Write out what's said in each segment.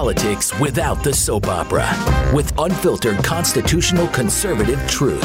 politics without the soap opera with unfiltered constitutional conservative truth.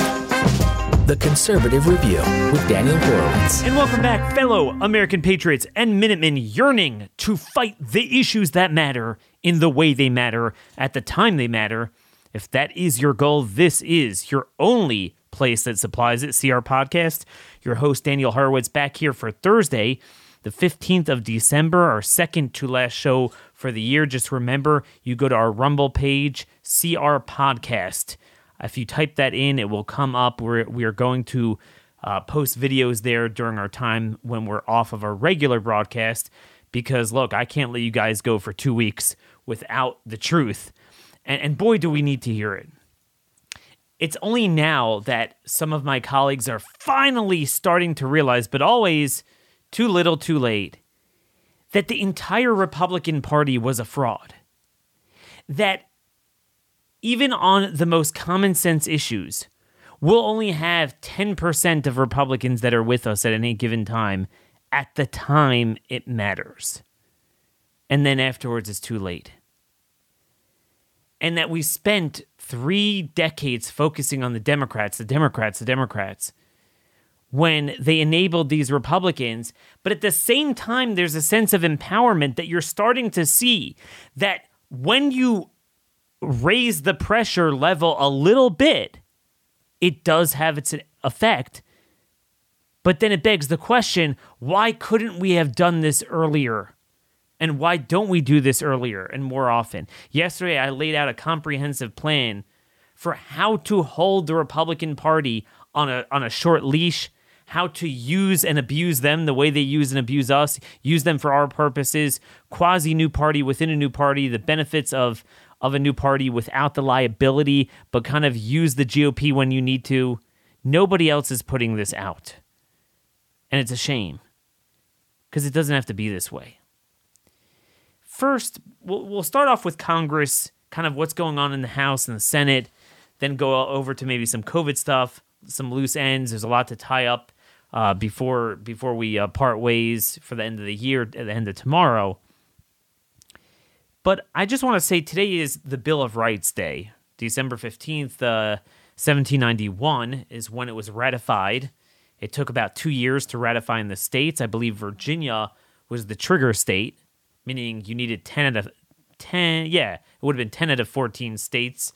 The Conservative Review with Daniel Horowitz. And welcome back, fellow American patriots and Minutemen yearning to fight the issues that matter in the way they matter at the time they matter. If that is your goal, this is your only place that supplies it. CR Podcast. Your host, Daniel Horowitz, back here for Thursday, the 15th of December, our second to last show for the year. Just remember, you go to our Rumble page, CR Podcast. If you type that in, it will come up. We're, we are going to uh, post videos there during our time when we're off of our regular broadcast because, look, I can't let you guys go for two weeks without the truth. And, and boy, do we need to hear it. It's only now that some of my colleagues are finally starting to realize, but always too little, too late, that the entire Republican Party was a fraud. That even on the most common sense issues, we'll only have 10% of Republicans that are with us at any given time at the time it matters. And then afterwards, it's too late and that we spent three decades focusing on the Democrats, the Democrats, the Democrats, when they enabled these Republicans. But at the same time, there's a sense of empowerment that you're starting to see that when you raise the pressure level a little bit, it does have its effect. But then it begs the question why couldn't we have done this earlier? And why don't we do this earlier and more often? Yesterday, I laid out a comprehensive plan for how to hold the Republican Party on a, on a short leash, how to use and abuse them the way they use and abuse us, use them for our purposes, quasi new party within a new party, the benefits of, of a new party without the liability, but kind of use the GOP when you need to. Nobody else is putting this out. And it's a shame because it doesn't have to be this way first, we'll, we'll start off with Congress, kind of what's going on in the House and the Senate, then go over to maybe some COVID stuff, some loose ends. There's a lot to tie up uh, before before we uh, part ways for the end of the year, at the end of tomorrow. But I just want to say today is the Bill of Rights Day. December 15th, uh, 1791 is when it was ratified. It took about two years to ratify in the states. I believe Virginia was the trigger state meaning you needed 10 out of 10, yeah, it would have been 10 out of 14 states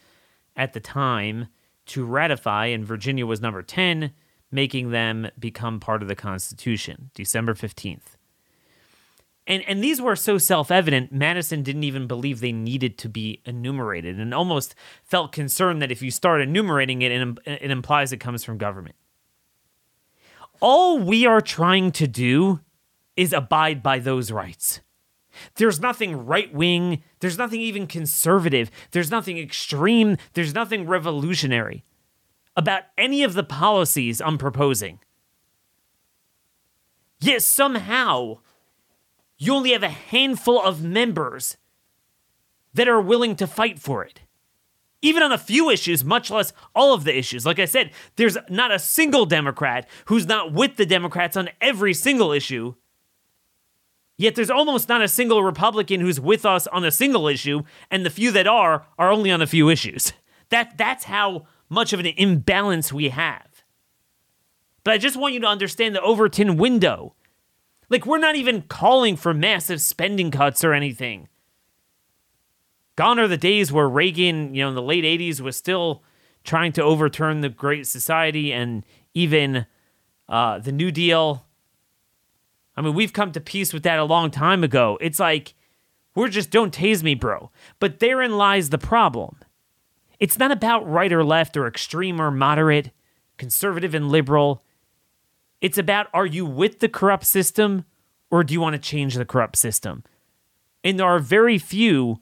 at the time to ratify, and Virginia was number 10, making them become part of the Constitution, December 15th. And, and these were so self evident, Madison didn't even believe they needed to be enumerated and almost felt concerned that if you start enumerating it, it, it implies it comes from government. All we are trying to do is abide by those rights. There's nothing right wing. There's nothing even conservative. There's nothing extreme. There's nothing revolutionary about any of the policies I'm proposing. Yet somehow, you only have a handful of members that are willing to fight for it. Even on a few issues, much less all of the issues. Like I said, there's not a single Democrat who's not with the Democrats on every single issue Yet there's almost not a single Republican who's with us on a single issue, and the few that are are only on a few issues. That that's how much of an imbalance we have. But I just want you to understand the Overton window. Like we're not even calling for massive spending cuts or anything. Gone are the days where Reagan, you know, in the late 80s was still trying to overturn the Great Society and even uh, the New Deal I mean, we've come to peace with that a long time ago. It's like, we're just don't tase me, bro. But therein lies the problem. It's not about right or left or extreme or moderate, conservative and liberal. It's about are you with the corrupt system or do you want to change the corrupt system? And there are very few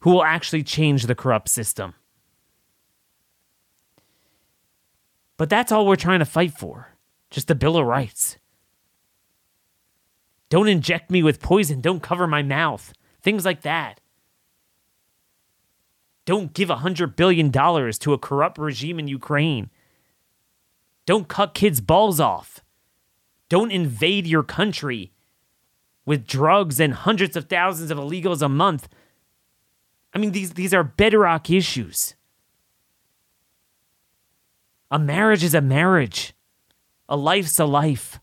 who will actually change the corrupt system. But that's all we're trying to fight for just a Bill of Rights. Don't inject me with poison. Don't cover my mouth. Things like that. Don't give $100 billion to a corrupt regime in Ukraine. Don't cut kids' balls off. Don't invade your country with drugs and hundreds of thousands of illegals a month I mean, these, these are bedrock issues. A marriage is a marriage, a life's a life.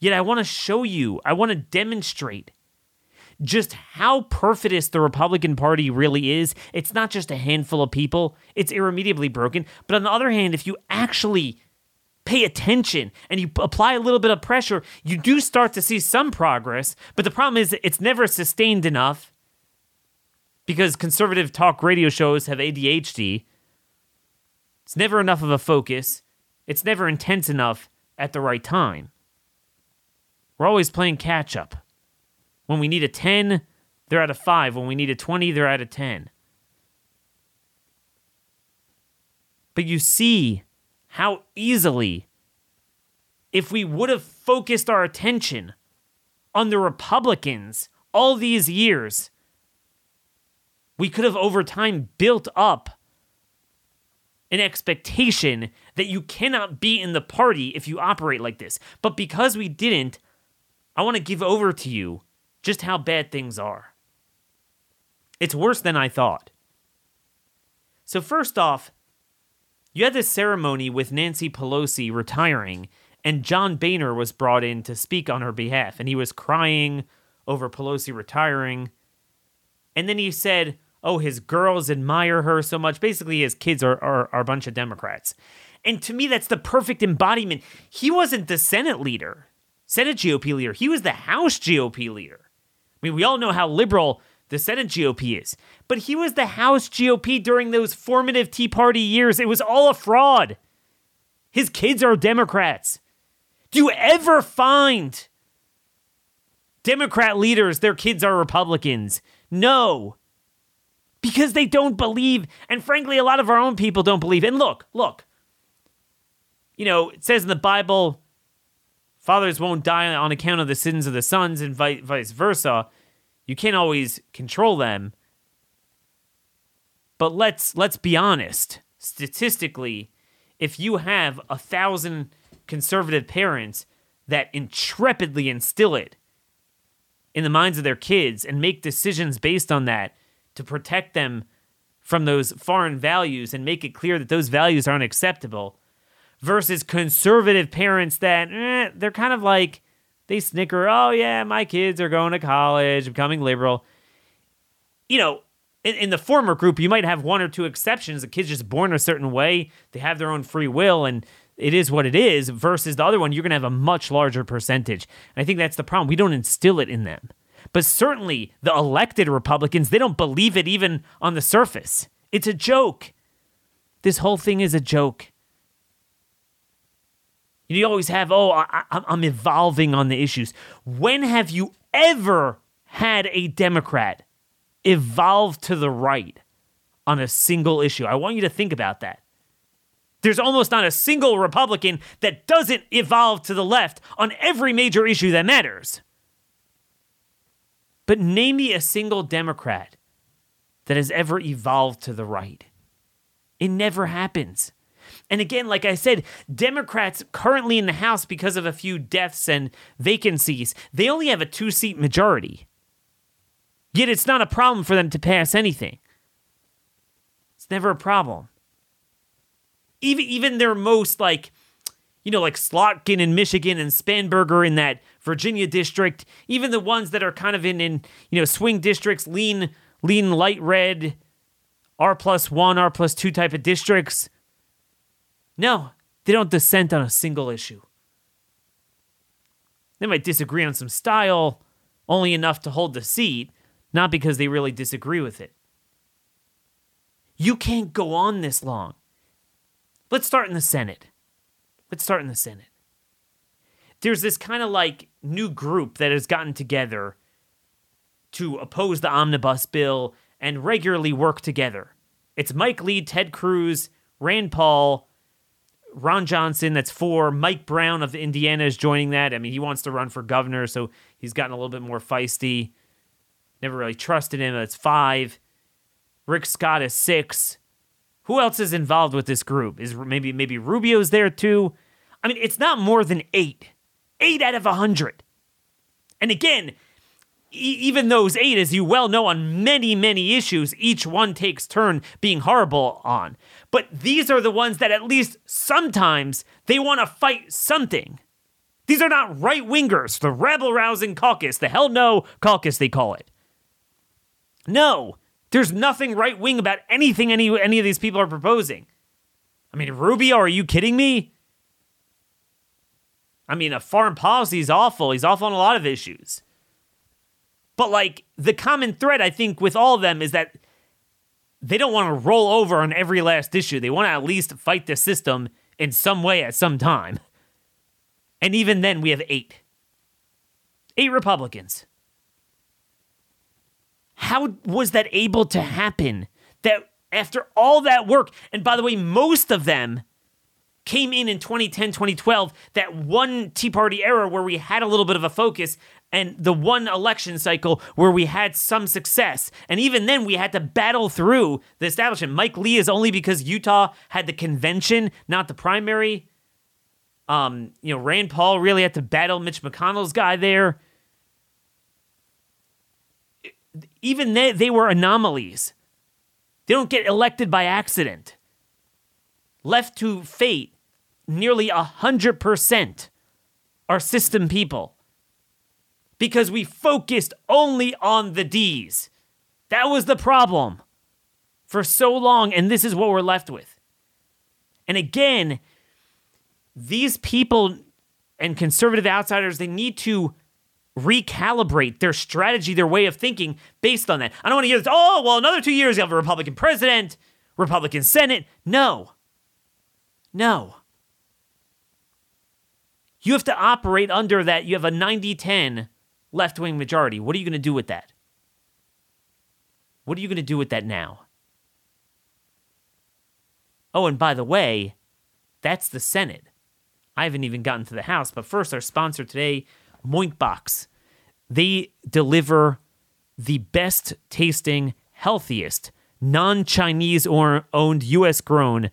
Yet I want to show you, I want to demonstrate just how perfidious the Republican Party really is. It's not just a handful of people, it's irremediably broken. But on the other hand, if you actually pay attention and you apply a little bit of pressure, you do start to see some progress. But the problem is, it's never sustained enough because conservative talk radio shows have ADHD. It's never enough of a focus, it's never intense enough at the right time. We're always playing catch up. When we need a 10, they're at a 5. When we need a 20, they're at a 10. But you see how easily, if we would have focused our attention on the Republicans all these years, we could have over time built up an expectation that you cannot be in the party if you operate like this. But because we didn't, I want to give over to you just how bad things are. It's worse than I thought. So, first off, you had this ceremony with Nancy Pelosi retiring, and John Boehner was brought in to speak on her behalf, and he was crying over Pelosi retiring. And then he said, oh, his girls admire her so much. Basically, his kids are, are, are a bunch of Democrats. And to me, that's the perfect embodiment. He wasn't the Senate leader, Senate GOP leader. He was the House GOP leader. I mean, we all know how liberal the Senate GOP is, but he was the House GOP during those formative Tea Party years. It was all a fraud. His kids are Democrats. Do you ever find Democrat leaders, their kids are Republicans? No because they don't believe. And frankly, a lot of our own people don't believe. And look, look, you know, it says in the Bible, fathers won't die on account of the sins of the sons and vice versa. You can't always control them. But let's let's be honest. Statistically, if you have a thousand conservative parents that intrepidly instill it in the minds of their kids and make decisions based on that, to protect them from those foreign values and make it clear that those values aren't acceptable versus conservative parents that eh, they're kind of like they snicker oh yeah my kids are going to college becoming liberal you know in, in the former group you might have one or two exceptions the kid's just born a certain way they have their own free will and it is what it is versus the other one you're going to have a much larger percentage and i think that's the problem we don't instill it in them but certainly the elected Republicans, they don't believe it even on the surface. It's a joke. This whole thing is a joke. You always have, oh, I, am evolving on the issues. When have you ever had a Democrat evolve to the right on a single issue? I want you to think about that. There's almost not a single Republican that doesn't evolve to the left on every major issue that matters. But name me a single Democrat that has ever evolved to the right. It never happens. And again, like I said, Democrats currently in the House, because of a few deaths and vacancies, they only have a two seat majority. Yet it's not a problem for them to pass anything. It's never a problem. Even, even their most like you know, like Slotkin in Michigan and Spanberger in that Virginia district, even the ones that are kind of in, in you know, swing districts, lean, lean light red, R plus one, R plus two type of districts. No, they don't dissent on a single issue. They might disagree on some style, only enough to hold the seat, not because they really disagree with it. You can't go on this long. Let's start in the Senate. Let's start in the Senate. There's this kind of like new group that has gotten together to oppose the omnibus bill and regularly work together. It's Mike Lee, Ted Cruz, Rand Paul, Ron Johnson, that's four. Mike Braun of Indiana is joining that. I mean, he wants to run for governor, so he's gotten a little bit more feisty. Never really trusted him. That's five. Rick Scott is six. Who else is involved with this group? Is maybe maybe Rubio's there too? I mean, it's not more than eight. Eight out of a hundred. And again, even those eight, as you well know, on many, many issues, each one takes turn being horrible on. But these are the ones that at least sometimes they want to fight something. These are not right wingers, the rebel rousing caucus, the hell no caucus, they call it. No, there's nothing right wing about anything any, any of these people are proposing. I mean, Rubio, are you kidding me? I mean, a foreign policy is awful. He's awful on a lot of issues. But like the common thread, I think, with all of them is that they don't want to roll over on every last issue. They want to at least fight the system in some way at some time. And even then, we have eight. Eight Republicans. How was that able to happen? That after all that work, and by the way, most of them came in in 2010, 2012, that one Tea Party era where we had a little bit of a focus and the one election cycle where we had some success. And even then, we had to battle through the establishment. Mike Lee is only because Utah had the convention, not the primary. Um, you know, Rand Paul really had to battle Mitch McConnell's guy there. Even they, they were anomalies. They don't get elected by accident. Left to fate, nearly 100% are system people because we focused only on the D's. That was the problem for so long, and this is what we're left with. And again, these people and conservative outsiders, they need to recalibrate their strategy, their way of thinking based on that. I don't want to hear this, oh, well, another two years, you have a Republican president, Republican Senate. No. No. You have to operate under that. You have a 90 10 left wing majority. What are you going to do with that? What are you going to do with that now? Oh, and by the way, that's the Senate. I haven't even gotten to the House, but first, our sponsor today, Moinkbox. They deliver the best tasting, healthiest, non Chinese owned US grown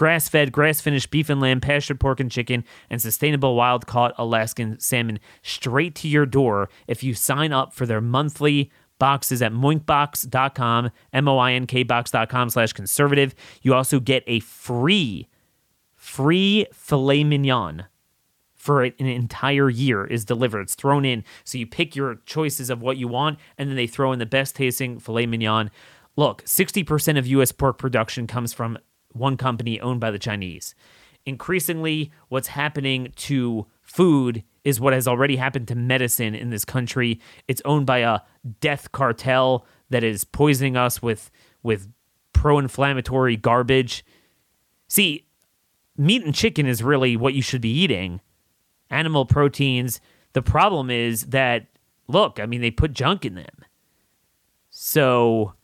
grass fed, grass finished beef and lamb, pastured pork and chicken, and sustainable wild caught Alaskan salmon straight to your door if you sign up for their monthly boxes at moinkbox.com, M O I N K box.com slash conservative. You also get a free, free filet mignon for an entire year is delivered. It's thrown in. So you pick your choices of what you want, and then they throw in the best tasting filet mignon. Look, 60% of US pork production comes from one company owned by the Chinese. Increasingly, what's happening to food is what has already happened to medicine in this country. It's owned by a death cartel that is poisoning us with with pro-inflammatory garbage. See, meat and chicken is really what you should be eating animal proteins. The problem is that, look, I mean, they put junk in them. So,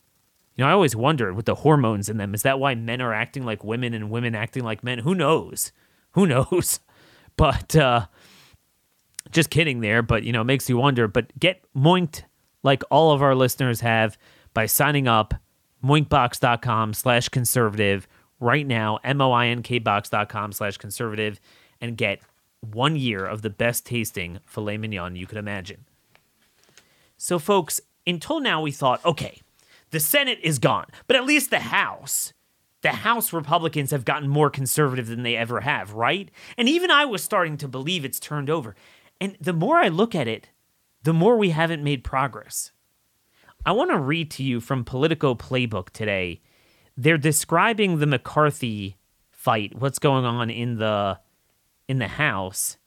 you know, I always wondered with the hormones in them, is that why men are acting like women and women acting like men? Who knows? Who knows? But, uh, just kidding there, but, you know, it makes you wonder. But get moinked like all of our listeners have by signing up moinkbox.com slash conservative right now, M-O-I-N-K box.com slash conservative, and get one year of the best tasting filet mignon you could imagine. So, folks, until now we thought, okay, the Senate is gone, but at least the House, the House Republicans have gotten more conservative than they ever have, right? And even I was starting to believe it's turned over. And the more I look at it, the more we haven't made progress. I want to read to you from Politico Playbook today. They're describing the McCarthy fight, what's going on in the in the house,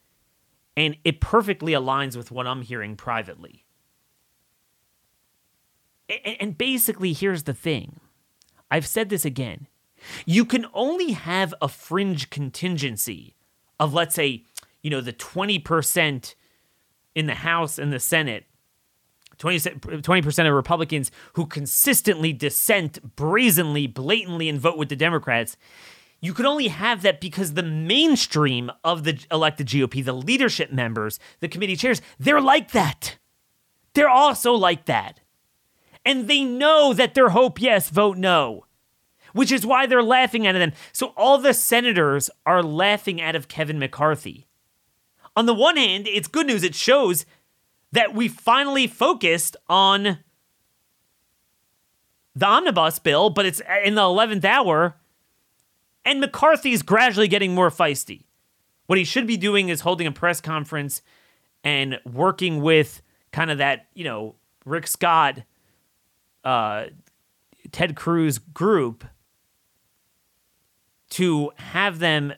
and it perfectly aligns with what I'm hearing privately. And basically, here's the thing I've said this again. You can only have a fringe contingency of, let's say, you know, the 20% in the House and the Senate 20, percent of Republicans who consistently dissent brazenly, blatantly, and vote with the Democrats you could only have that because the mainstream of the elected GOP, the leadership members, the committee chairs, they're like that. They're also like that. And they know that their hope, yes, vote no, which is why they're laughing at them. So all the senators are laughing out of Kevin McCarthy. On the one hand, it's good news. It shows that we finally focused on the omnibus bill, but it's in the 11th hour, and McCarthy's gradually getting more feisty. What he should be doing is holding a press conference and working with kind of that, you know, Rick Scott, uh, Ted Cruz group to have them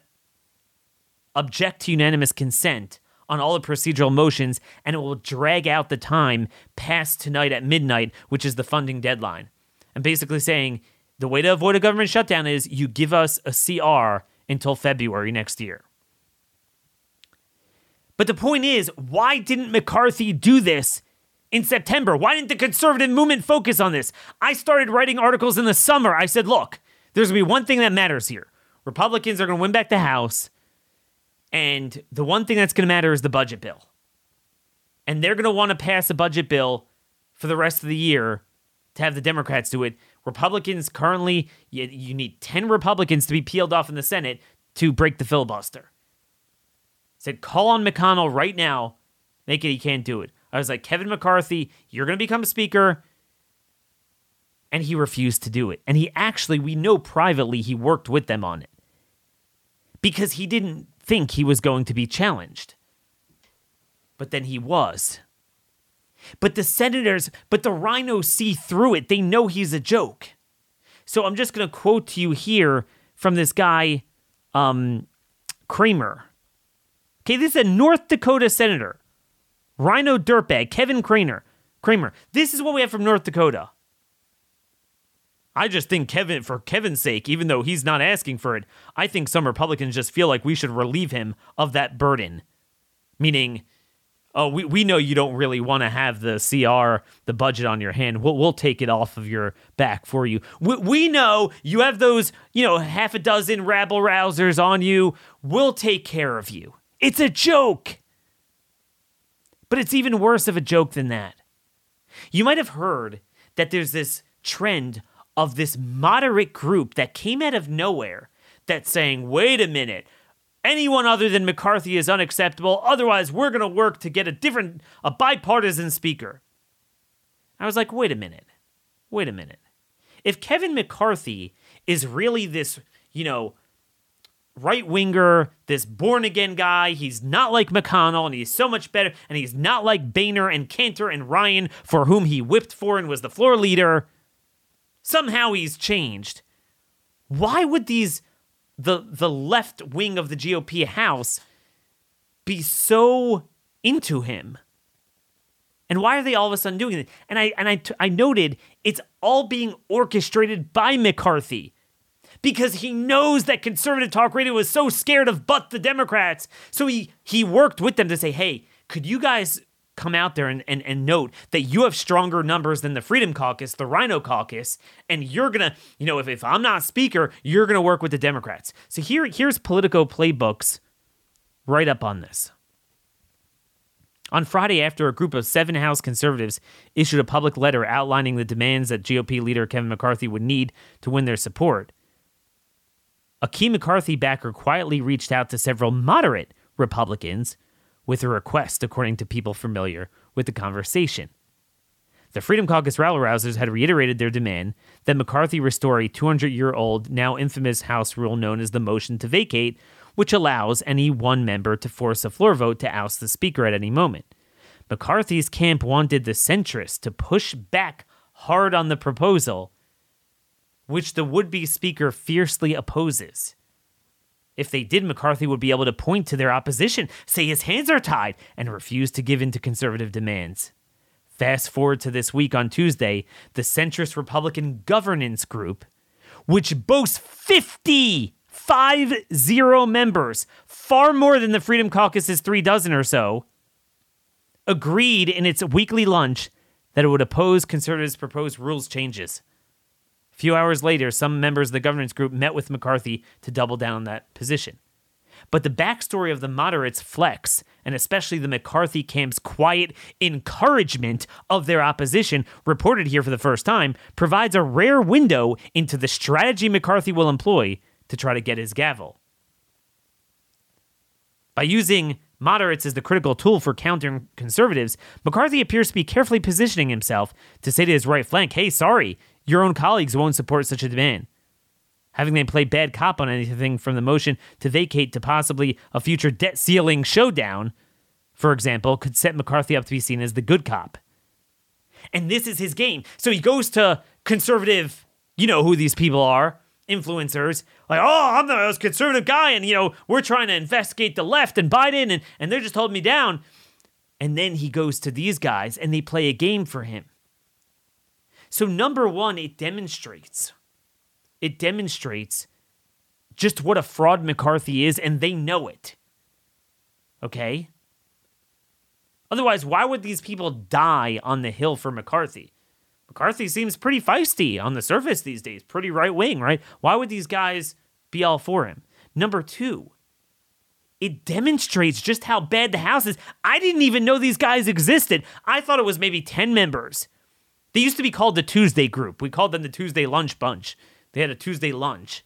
object to unanimous consent on all the procedural motions, and it will drag out the time past tonight at midnight, which is the funding deadline. And basically saying the way to avoid a government shutdown is you give us a CR until February next year. But the point is, why didn't McCarthy do this in September? Why didn't the conservative movement focus on this? I started writing articles in the summer. I said, look, there's going to be one thing that matters here. Republicans are going to win back the House. And the one thing that's going to matter is the budget bill. And they're going to want to pass a budget bill for the rest of the year to have the Democrats do it. Republicans currently, you, you need 10 Republicans to be peeled off in the Senate to break the filibuster. Said, call on McConnell right now. Make it, he can't do it. I was like, Kevin McCarthy, you're going to become Speaker. And he refused to do it. And he actually, we know privately, he worked with them on it because he didn't think he was going to be challenged. But then he was. But the senators, but the RINOs see through it. They know he's a joke. So I'm just going to quote to you here from this guy, um, Cramer. Okay, this is a North Dakota senator, RINO dirtbag, Kevin Cramer. Cramer. This is what we have from North Dakota. I just think Kevin, for Kevin's sake, even though he's not asking for it, I think some Republicans just feel like we should relieve him of that burden. Meaning, oh, we, we know you don't really want to have the CR, the budget on your hand. We'll, we'll take it off of your back for you. We, we know you have those, you know, half a dozen rabble rousers on you. We'll take care of you. It's a joke. But it's even worse of a joke than that. You might have heard that there's this trend of this moderate group that came out of nowhere that's saying, wait a minute, anyone other than McCarthy is unacceptable. Otherwise, we're going to work to get a different, a bipartisan speaker. I was like, wait a minute. Wait a minute. If Kevin McCarthy is really this, you know, right winger, this born again guy, he's not like McConnell and he's so much better, and he's not like Boehner and Cantor and Ryan, for whom he whipped for and was the floor leader somehow he's changed. Why would these the the left wing of the GOP house be so into him? And why are they all of a sudden doing it? And I and I, t- I noted it's all being orchestrated by McCarthy because he knows that conservative talk radio is so scared of but the Democrats. So he he worked with them to say, hey, could you guys come out there and, and, and note that you have stronger numbers than the Freedom Caucus, the RINO Caucus, and you're gonna, you know, if, if I'm not speaker, you're gonna work with the Democrats. So here, here's Politico playbooks right up on this. On Friday, after a group of seven House conservatives issued a public letter outlining the demands that GOP leader Kevin McCarthy would need to win their support, a key McCarthy backer quietly reached out to several moderate Republicans with a request, according to people familiar with the conversation. The Freedom Caucus rabble rousers had reiterated their demand that McCarthy restore a 200 year old, now infamous House rule known as the motion to vacate, which allows any one member to force a floor vote to oust the Speaker at any moment. McCarthy's camp wanted the centrists to push back hard on the proposal, which the would be Speaker fiercely opposes. If they did, McCarthy would be able to point to their opposition, say his hands are tied, and refuse to give in to conservative demands. Fast forward to this week on Tuesday, the centrist Republican Governance Group, which boasts 50, five zero members, far more than the Freedom Caucus's three dozen or so, agreed in its weekly lunch that it would oppose conservatives' proposed rules changes. A few hours later, some members of the governance group met with McCarthy to double down on that position. But the backstory of the moderates' flex, and especially the McCarthy camp's quiet encouragement of their opposition, reported here for the first time, provides a rare window into the strategy McCarthy will employ to try to get his gavel. By using moderates as the critical tool for countering conservatives, McCarthy appears to be carefully positioning himself to say to his right flank, hey, sorry, your own colleagues won't support such a demand. Having them play bad cop on anything from the motion to vacate to possibly a future debt ceiling showdown, for example, could set McCarthy up to be seen as the good cop. And this is his game. So he goes to conservative, you know who these people are, influencers, like, oh, I'm the most conservative guy, and you know, we're trying to investigate the left and Biden, and, and they're just holding me down. And then he goes to these guys and they play a game for him. So, number one, it demonstrates, it demonstrates just what a fraud McCarthy is, and they know it. Okay? Otherwise, why would these people die on the Hill for McCarthy? McCarthy seems pretty feisty on the surface these days, pretty right wing, right? Why would these guys be all for him? Number two, it demonstrates just how bad the House is. I didn't even know these guys existed. I thought it was maybe 10 members. They used to be called the Tuesday Group. We called them the Tuesday Lunch Bunch. They had a Tuesday lunch.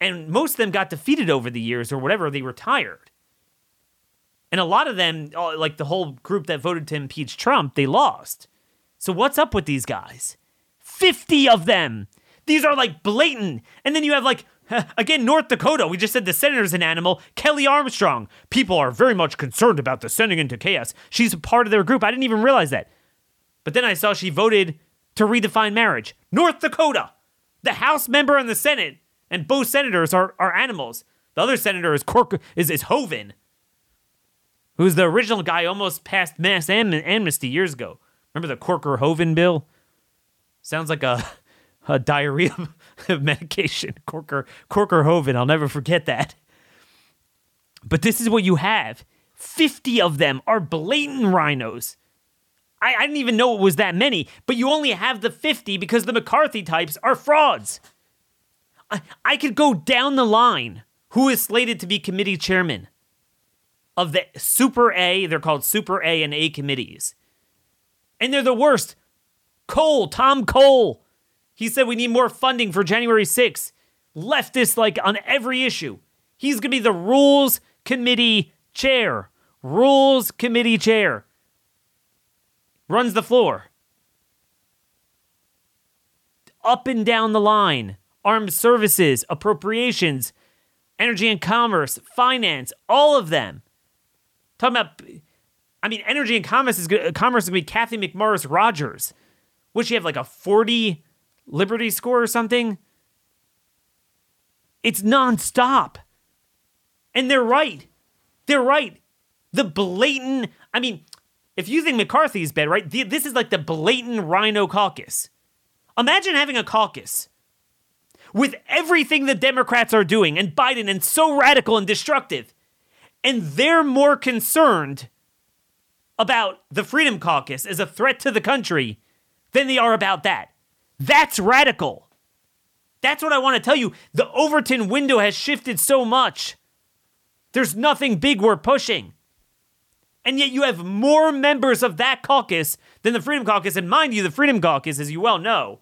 And most of them got defeated over the years or whatever, they retired. And a lot of them, uh, like the whole group that voted to impeach Trump, they lost. So what's up with these guys? 50 of them. These are like blatant. And then you have like, again, North Dakota. We just said the senator's an animal. Kelly Armstrong. People are very much concerned about the sending into chaos. She's a part of their group. I didn't even realize that. But then I saw she voted to redefine marriage. North Dakota. The House member and the Senate. And both senators are, are animals. The other senator is Cork is, is Hoeven, who's the original guy almost passed mass am- amnesty years ago. Remember the Corker Hoeven bill? Sounds like a, a diarrhea medication. Corker Corker Hoeven. I'll never forget that. But this is what you have. 50 of them are blatant RINOs. I, I didn't even know it was that many, but you only have the 50 because the McCarthy types are frauds. I, I could go down the line who is slated to be committee chairman of the Super A, they're called Super A and A committees and they're the worst. Cole, Tom Cole, he said we need more funding for January 6th. Leftist, like on every issue. He's going to be the Rules Committee chair. Rules Committee chair. Runs the floor. Up and down the line. Armed services, appropriations, energy and commerce, finance, all of them. Talking about I mean, energy and commerce is good, uh, commerce is gonna be Cathy McMorris Rodgers. Would she have like a 40 Liberty score or something? It's nonstop. And they're right. They're right. The blatant, I mean, if you think McCarthy's bad, right? This is like the blatant RINO caucus. Imagine having a caucus with everything the Democrats are doing and Biden and so radical and destructive. And they're more concerned about the Freedom Caucus as a threat to the country than they are about that. That's radical. That's what I want to tell you. The Overton window has shifted so much. There's nothing big we're pushing. And yet you have more members of that caucus than the Freedom Caucus. And mind you, the Freedom Caucus, as you well know,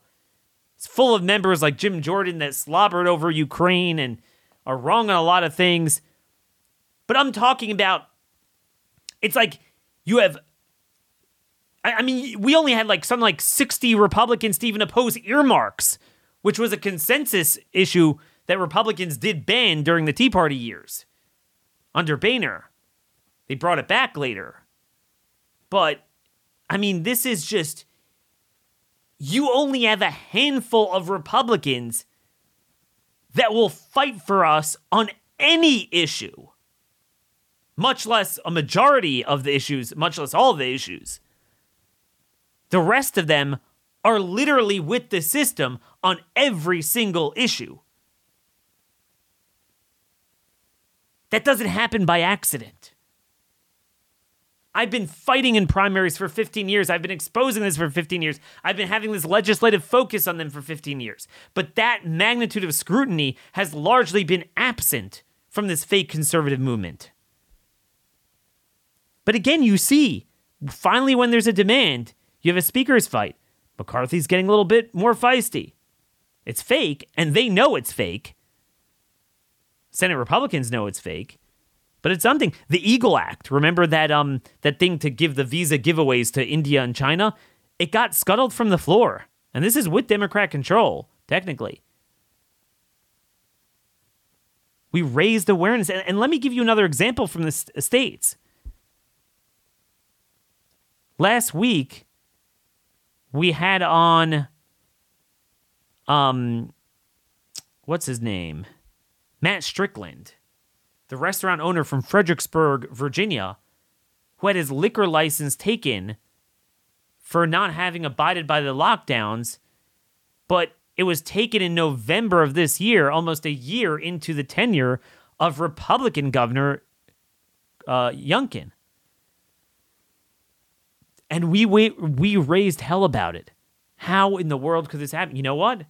is full of members like Jim Jordan that slobbered over Ukraine and are wrong on a lot of things. But I'm talking about it's like you have I, mean, we only had like something like 60 Republicans to even oppose earmarks, which was a consensus issue that Republicans did ban during the Tea Party years under Boehner. They brought it back later. But, I mean, this is just. You only have a handful of Republicans that will fight for us on any issue much less a majority of the issues, much less all the issues. The rest of them are literally with the system on every single issue. That doesn't happen by accident. I've been fighting in primaries for 15 years. I've been exposing this for 15 years. I've been having this legislative focus on them for 15 years. But that magnitude of scrutiny has largely been absent from this fake conservative movement. But again, you see, finally, when there's a demand, you have a speaker's fight. McCarthy's getting a little bit more feisty. It's fake, and they know it's fake. Senate Republicans know it's fake. But it's something. The Eagle Act, remember that um that thing to give the visa giveaways to India and China? It got scuttled from the floor. And this is with Democrat control, technically. We raised awareness. And, and let me give you another example from the states. Last week, we had on um what's his name? Matt Strickland, the restaurant owner from Fredericksburg, Virginia, who had his liquor license taken for not having abided by the lockdowns, but it was taken in November of this year, almost a year into the tenure of Republican Governor uh, Youngkin. And we, we we raised hell about it. How in the world could this happen? You know what?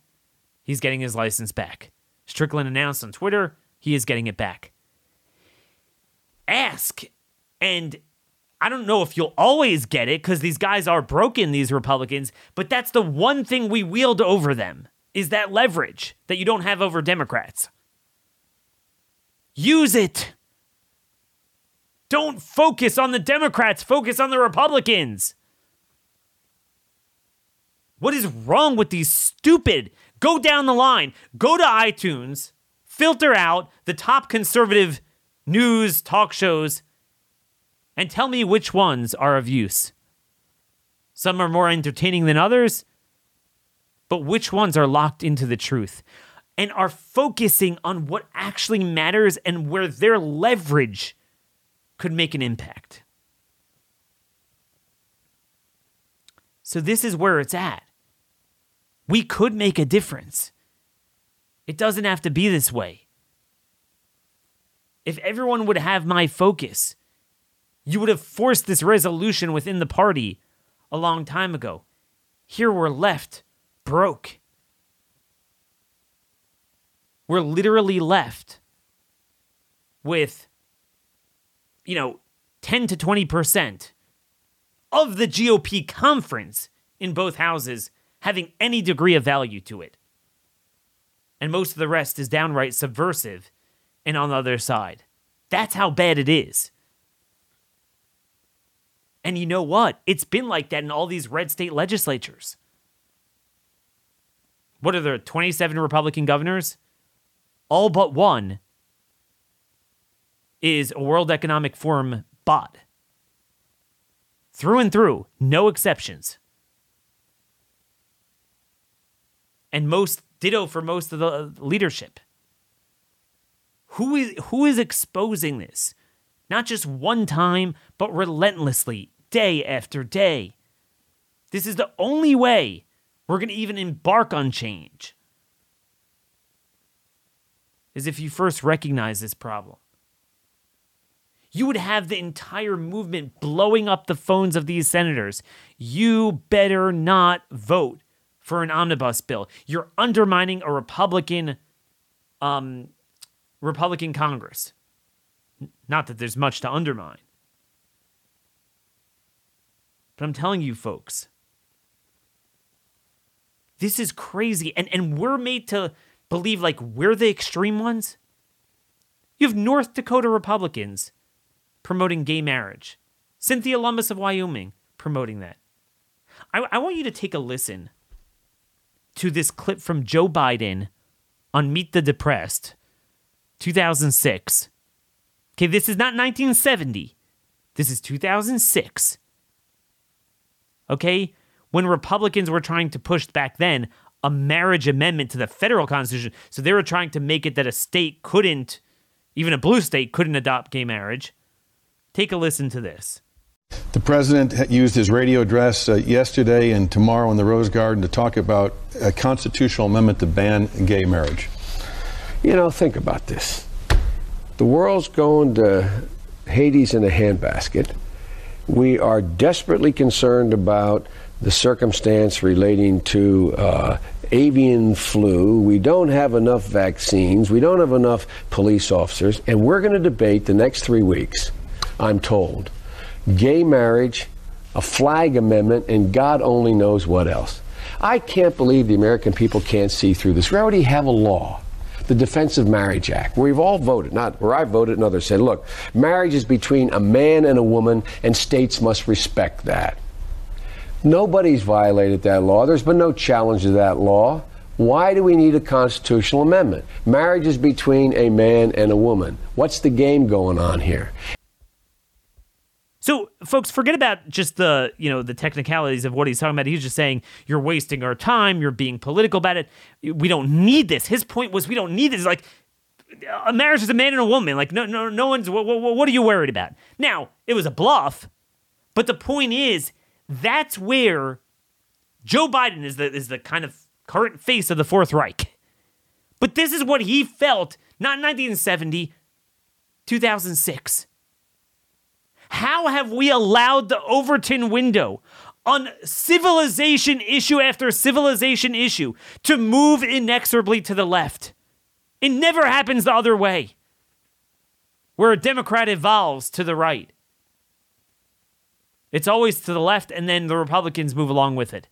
He's getting his license back. Strickland announced on Twitter he is getting it back. Ask, and I don't know if you'll always get it because these guys are broken, these Republicans, but that's the one thing we wield over them is that leverage that you don't have over Democrats. Use it. Don't focus on the Democrats, focus on the Republicans. What is wrong with these stupid? Go down the line, go to iTunes, filter out the top conservative news talk shows, and tell me which ones are of use. Some are more entertaining than others, but which ones are locked into the truth and are focusing on what actually matters and where their leverage could make an impact. So, this is where it's at. We could make a difference. It doesn't have to be this way. If everyone would have my focus, you would have forced this resolution within the party a long time ago. Here we're left broke. We're literally left with, you know, 10 to 20% of the GOP conference in both houses having any degree of value to it. And most of the rest is downright subversive and on the other side. That's how bad it is. And you know what? It's been like that in all these red state legislatures. What are there, 27 Republican governors? All but one is a World Economic Forum bot. Through and through, no exceptions. And most ditto for most of the leadership. Who is who is exposing this? Not just one time, but relentlessly, day after day. This is the only way we're going to even embark on change. Is if you first recognize this problem. You would have the entire movement blowing up the phones of these senators. You better not vote for an omnibus bill. You're undermining a Republican um, Republican Congress. Not that there's much to undermine. But I'm telling you, folks, this is crazy. And, and we're made to believe like we're the extreme ones. You have North Dakota Republicans promoting gay marriage, Cynthia Lummis of Wyoming promoting that. I, I want you to take a listen to this clip from Joe Biden on Meet the Depressed, 2006. Okay, this is not 1970. This is 2006 okay? When Republicans were trying to push back then a marriage amendment to the federal constitution. So they were trying to make it that a state couldn't, even a blue state, couldn't adopt gay marriage. Take a listen to this. The president used his radio address uh, yesterday and tomorrow in the Rose Garden to talk about a constitutional amendment to ban gay marriage. You know, think about this. The world's going to Hades in a handbasket we are desperately concerned about the circumstance relating to uh, avian flu. We don't have enough vaccines. We don't have enough police officers. And we're going to debate the next three weeks, I'm told, gay marriage, a flag amendment, and God only knows what else. I can't believe the American people can't see through this. We already have a law the Defense of Marriage Act, where we've all voted, not where I voted and others said, look, marriage is between a man and a woman, and states must respect that. Nobody's violated that law. There's been no challenge to that law. Why do we need a constitutional amendment? Marriage is between a man and a woman. What's the game going on here? So, folks, forget about just the you know the technicalities of what he's talking about. He's just saying you're wasting our time. You're being political about it. We don't need this. His point was we don't need this. Like a marriage is a man and a woman. Like no, no, no one's. What, what, what are you worried about? Now it was a bluff, but the point is that's where Joe Biden is the is the kind of current face of the Fourth Reich. But this is what he felt, not 1970, 2006. How have we allowed the Overton window on civilization issue after civilization issue to move inexorably to the left? It never happens the other way, where a Democrat evolves to the right. It's always to the left, and then the Republicans move along with it.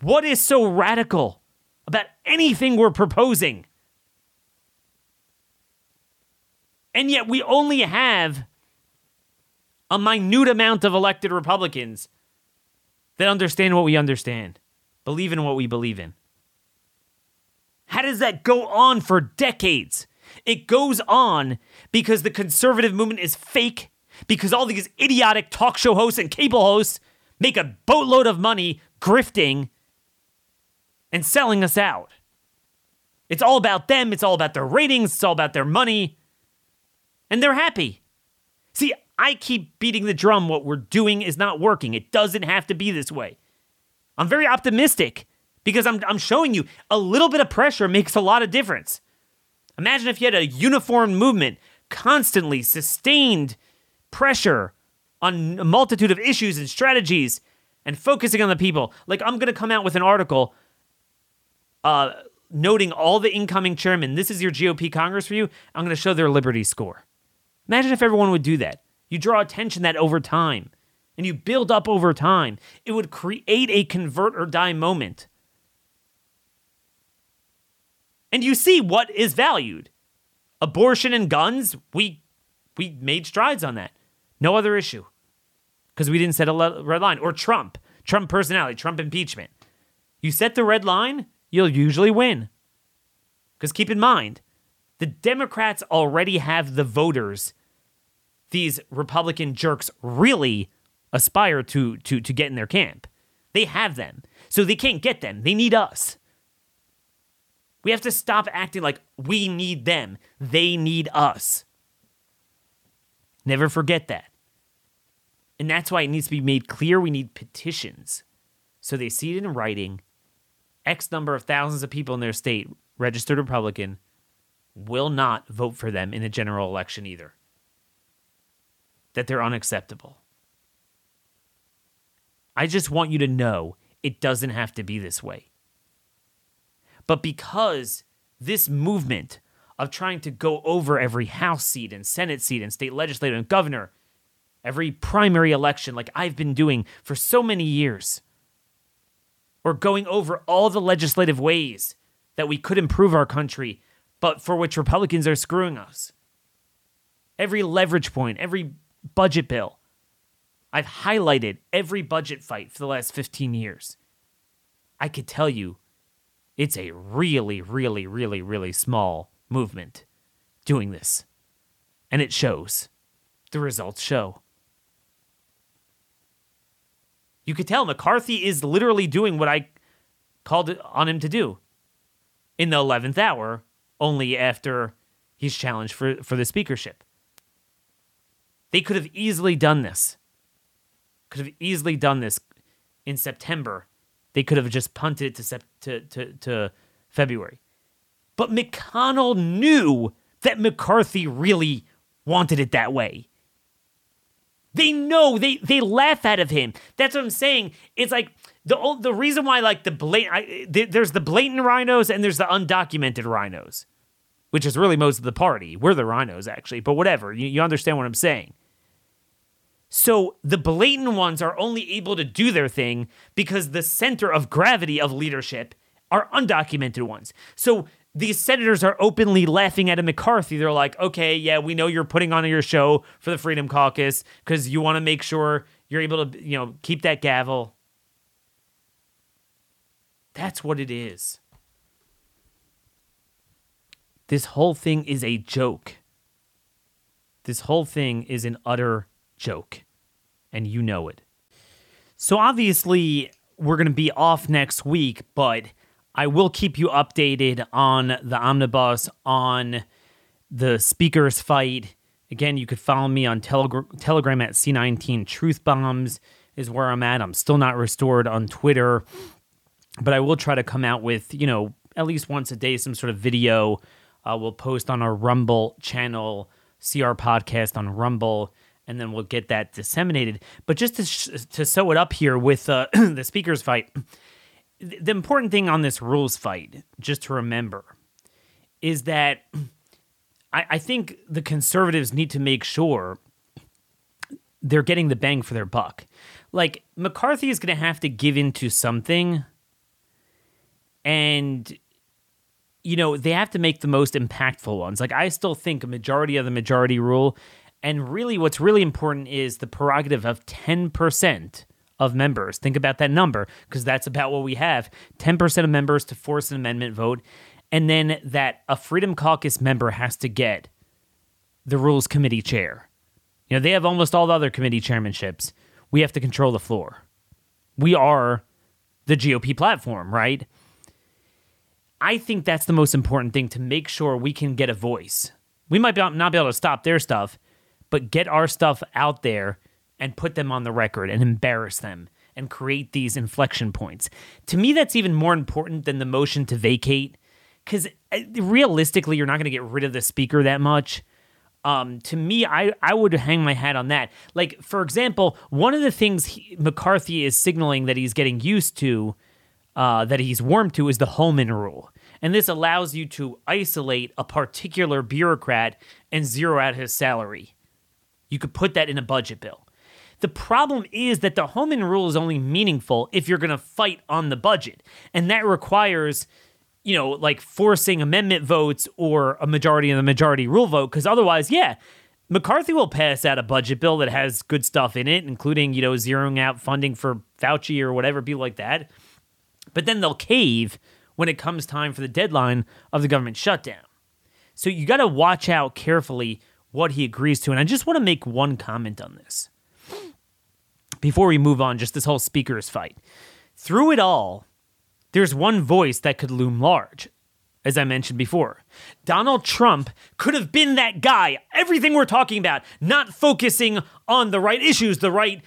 What is so radical about anything we're proposing? And yet we only have a minute amount of elected Republicans that understand what we understand, believe in what we believe in. How does that go on for decades? It goes on because the conservative movement is fake, because all these idiotic talk show hosts and cable hosts make a boatload of money grifting and selling us out. It's all about them, it's all about their ratings, it's all about their money and they're happy. See, I keep beating the drum. What we're doing is not working. It doesn't have to be this way. I'm very optimistic because I'm, I'm showing you a little bit of pressure makes a lot of difference. Imagine if you had a uniform movement, constantly sustained pressure on a multitude of issues and strategies and focusing on the people. Like, I'm going to come out with an article uh, noting all the incoming chairmen. This is your GOP Congress for you. I'm going to show their Liberty score. Imagine if everyone would do that. You draw attention that over time and you build up over time. It would create a convert or die moment. And you see what is valued. Abortion and guns, we we made strides on that. No other issue. Because we didn't set a red line. Or Trump, Trump personality, Trump impeachment. You set the red line, you'll usually win. Because keep in mind, the Democrats already have the voters these Republican jerks really aspire to to to get in their camp. They have them. So they can't get them. They need us. We have to stop acting like we need them. They need us. Never forget that. And that's why it needs to be made clear we need petitions. So they see it in writing. X number of thousands of people in their state, registered Republican, will not vote for them in a general election either. That they're unacceptable. I just want you to know it doesn't have to be this way. But because this movement of trying to go over every House seat and Senate seat and state legislature and governor, every primary election, like I've been doing for so many years, or going over all the legislative ways that we could improve our country but for which Republicans are screwing us. Every leverage point, every budget bill. I've highlighted every budget fight for the last 15 years. I could tell you it's a really, really, really, really small movement doing this. And it shows. The results show. You could tell McCarthy is literally doing what I called on him to do. In the 11th hour, only after he's challenged for, for the speakership. They could have easily done this. Could have easily done this in September. They could have just punted to, to, to, to February. But McConnell knew that McCarthy really wanted it that way. They know they they laugh out of him. That's what I'm saying. It's like the the reason why like the blatant I, there's the blatant RINOs and there's the undocumented RINOs, which is really most of the party. We're the RINOs, actually, but whatever. You, you understand what I'm saying. So the blatant ones are only able to do their thing because the center of gravity of leadership are undocumented ones. So these senators are openly laughing at a McCarthy. They're like, okay, yeah, we know you're putting on your show for the Freedom Caucus because you want to make sure you're able to, you know, keep that gavel. That's what it is. This whole thing is a joke. This whole thing is an utter joke. And you know it. So obviously, we're going to be off next week, but I will keep you updated on the omnibus, on the speakers fight. Again, you could follow me on Teleg- Telegram at C19 Truth Bombs, is where I'm at. I'm still not restored on Twitter, but I will try to come out with, you know, at least once a day, some sort of video. Uh, we'll post on our Rumble channel, see our podcast on Rumble, and then we'll get that disseminated. But just to, sh- to sew it up here with uh, the speakers fight, the important thing on this rules fight, just to remember, is that I, I think the conservatives need to make sure they're getting the bang for their buck. Like McCarthy is going to have to give in to something, and you know they have to make the most impactful ones. Like I still think a majority of the majority rule, and really what's really important is the prerogative of ten percent of members. Think about that number because that's about what we have 10% of members to force an amendment vote. And then that a Freedom Caucus member has to get the Rules Committee chair. You know, they have almost all the other committee chairmanships. We have to control the floor. We are the GOP platform, right? I think that's the most important thing to make sure we can get a voice. We might not be able to stop their stuff, but get our stuff out there and put them on the record and embarrass them and create these inflection points. To me, that's even more important than the motion to vacate because uh, realistically, you're not going to get rid of the speaker that much. Um, to me, I, I would hang my hat on that. Like, for example, one of the things he, McCarthy is signaling that he's getting used to, uh, that he's warmed to, is the Holman rule. And this allows you to isolate a particular bureaucrat and zero out his salary. You could put that in a budget bill. The problem is that the Holman rule is only meaningful if you're going to fight on the budget. And that requires, you know, like forcing amendment votes or a majority of the majority rule vote. Because otherwise, yeah, McCarthy will pass out a budget bill that has good stuff in it, including, you know, zeroing out funding for Fauci or whatever, people like that. But then they'll cave when it comes time for the deadline of the government shutdown. So you got to watch out carefully what he agrees to. And I just want to make one comment on this before we move on, just this whole speakers fight. Through it all, there's one voice that could loom large, as I mentioned before. Donald Trump could have been that guy, everything we're talking about, not focusing on the right issues, the right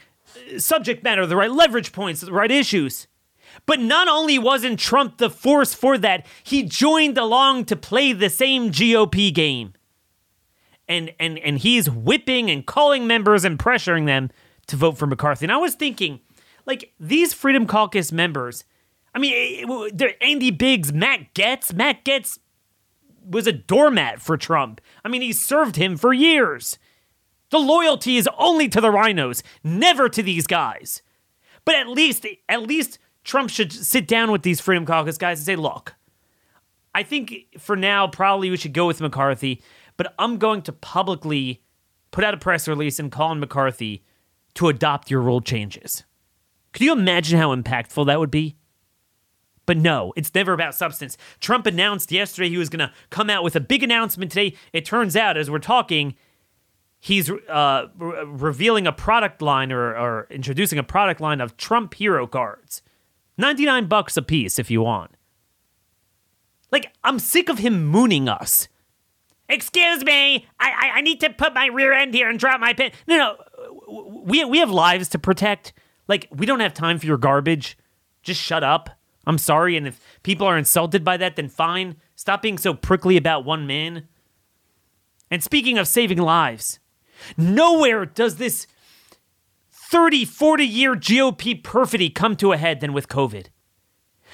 uh, subject matter, the right leverage points, the right issues. But not only wasn't Trump the force for that, he joined along to play the same GOP game. And and and he's whipping and calling members and pressuring them to vote for McCarthy. And I was thinking, like, these Freedom Caucus members, I mean, eh, they're Andy Biggs, Matt Gaetz. Matt Gaetz was a doormat for Trump. I mean, he served him for years. The loyalty is only to the RINOs, never to these guys. But at least, at least Trump should sit down with these Freedom Caucus guys and say, look, I think for now, probably we should go with McCarthy, but I'm going to publicly put out a press release and call on McCarthy to adopt your rule changes. Could you imagine how impactful that would be? But no, it's never about substance. Trump announced yesterday he was going to come out with a big announcement today. It turns out, as we're talking, he's uh, re- revealing a product line or, or introducing a product line of Trump hero cards. 99 bucks a piece if you want. Like, I'm sick of him mooning us. Excuse me, I, I, I need to put my rear end here and drop my pen. No, no, we we have lives to protect. Like we don't have time for your garbage. Just shut up. I'm sorry, and if people are insulted by that, then fine. Stop being so prickly about one man. And speaking of saving lives, nowhere does this 30, 40 year GOP perfidy come to a head than with COVID.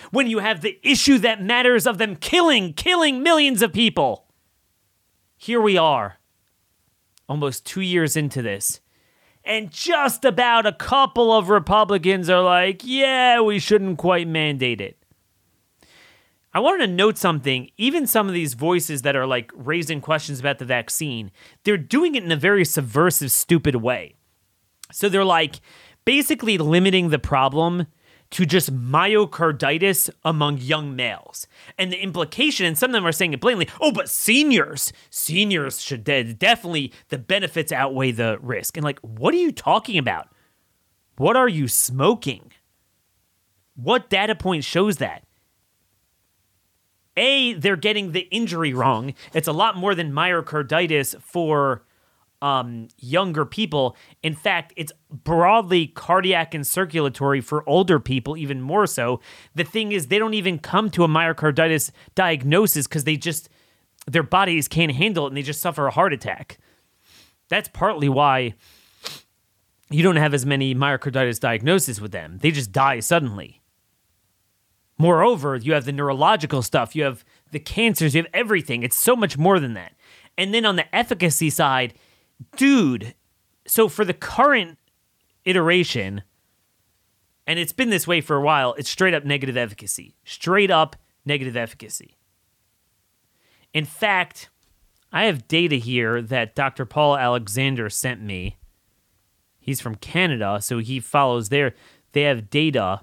When you have the issue that matters of them killing, killing millions of people. Here we are, almost two years into this, and just about a couple of Republicans are like, yeah, we shouldn't quite mandate it. I wanted to note something. Even some of these voices that are like raising questions about the vaccine, they're doing it in a very subversive, stupid way. So they're like basically limiting the problem to just myocarditis among young males. And the implication, and some of them are saying it blatantly, oh, but seniors, seniors should de- definitely, the benefits outweigh the risk. And like, what are you talking about? What are you smoking? What data point shows that? A, they're getting the injury wrong. It's a lot more than myocarditis for um, younger people. In fact, it's broadly cardiac and circulatory for older people, even more so. The thing is, they don't even come to a myocarditis diagnosis because they just, their bodies can't handle it and they just suffer a heart attack. That's partly why you don't have as many myocarditis diagnoses with them. They just die suddenly. Moreover, you have the neurological stuff, you have the cancers, you have everything. It's so much more than that. And then on the efficacy side, dude, so for the current iteration, and it's been this way for a while, it's straight up negative efficacy. Straight up negative efficacy. In fact, I have data here that Dr. Paul Alexander sent me. He's from Canada, so he follows there. They have data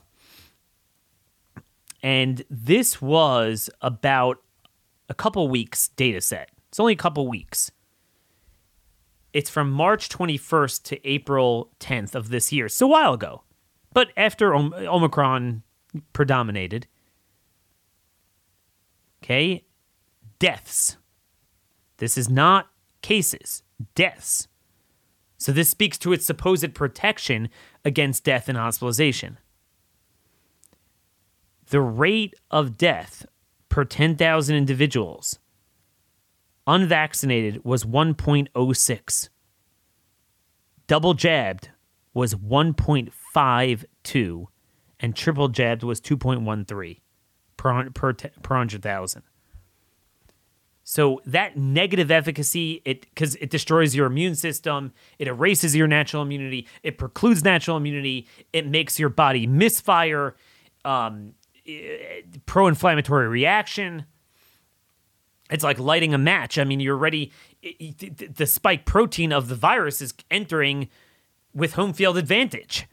and this was about a couple weeks data set. It's only a couple weeks. It's from March 21st to April 10th of this year. So a while ago. But after Omicron predominated. Okay? Deaths. This is not cases, deaths. So this speaks to its supposed protection against death and hospitalization the rate of death per 10,000 individuals unvaccinated was 1.06. Double jabbed was 1.52 and triple jabbed was 2.13 per per, per 100,000. So that negative efficacy, it because it destroys your immune system, it erases your natural immunity, it precludes natural immunity, it makes your body misfire. Um, pro inflammatory reaction. It's like lighting a match. I mean, you're ready. The spike protein of the virus is entering with home field advantage.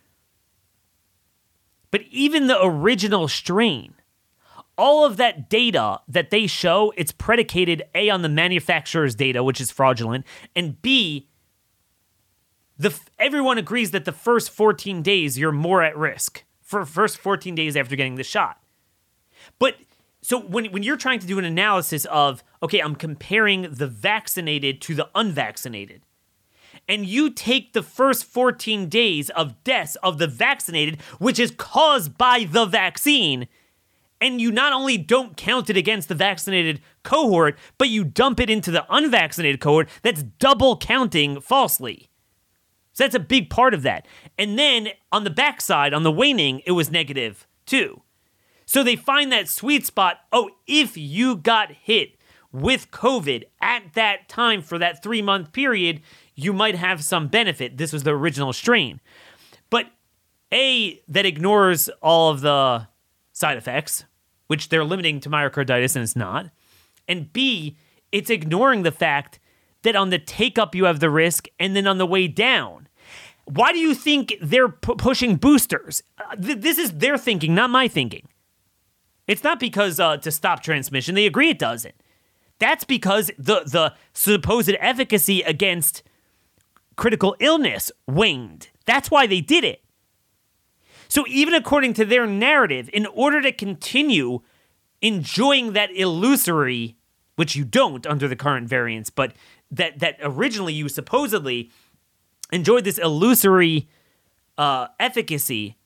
But even the original strain, all of that data that they show, it's predicated A on the manufacturer's data, which is fraudulent, and B, the everyone agrees that the first 14 days you're more at risk for first 14 days after getting the shot. But so when when you're trying to do an analysis of okay, I'm comparing the vaccinated to the unvaccinated. And you take the first 14 days of deaths of the vaccinated, which is caused by the vaccine, and you not only don't count it against the vaccinated cohort, but you dump it into the unvaccinated cohort, that's double counting falsely. So that's a big part of that. And then on the backside, on the waning, it was negative too. So they find that sweet spot. Oh, if you got hit with COVID at that time for that three month period, you might have some benefit. This was the original strain. But A, that ignores all of the side effects, which they're limiting to myocarditis and it's not. And B, it's ignoring the fact that on the take up you have the risk and then on the way down. Why do you think they're pu- pushing boosters? Uh, th- this is their thinking, not my thinking. It's not because uh, to stop transmission. They agree it doesn't. That's because the the supposed efficacy against critical illness waned. That's why they did it. So even according to their narrative, in order to continue enjoying that illusory, which you don't under the current variants, but that that originally you supposedly enjoyed this illusory uh, efficacy,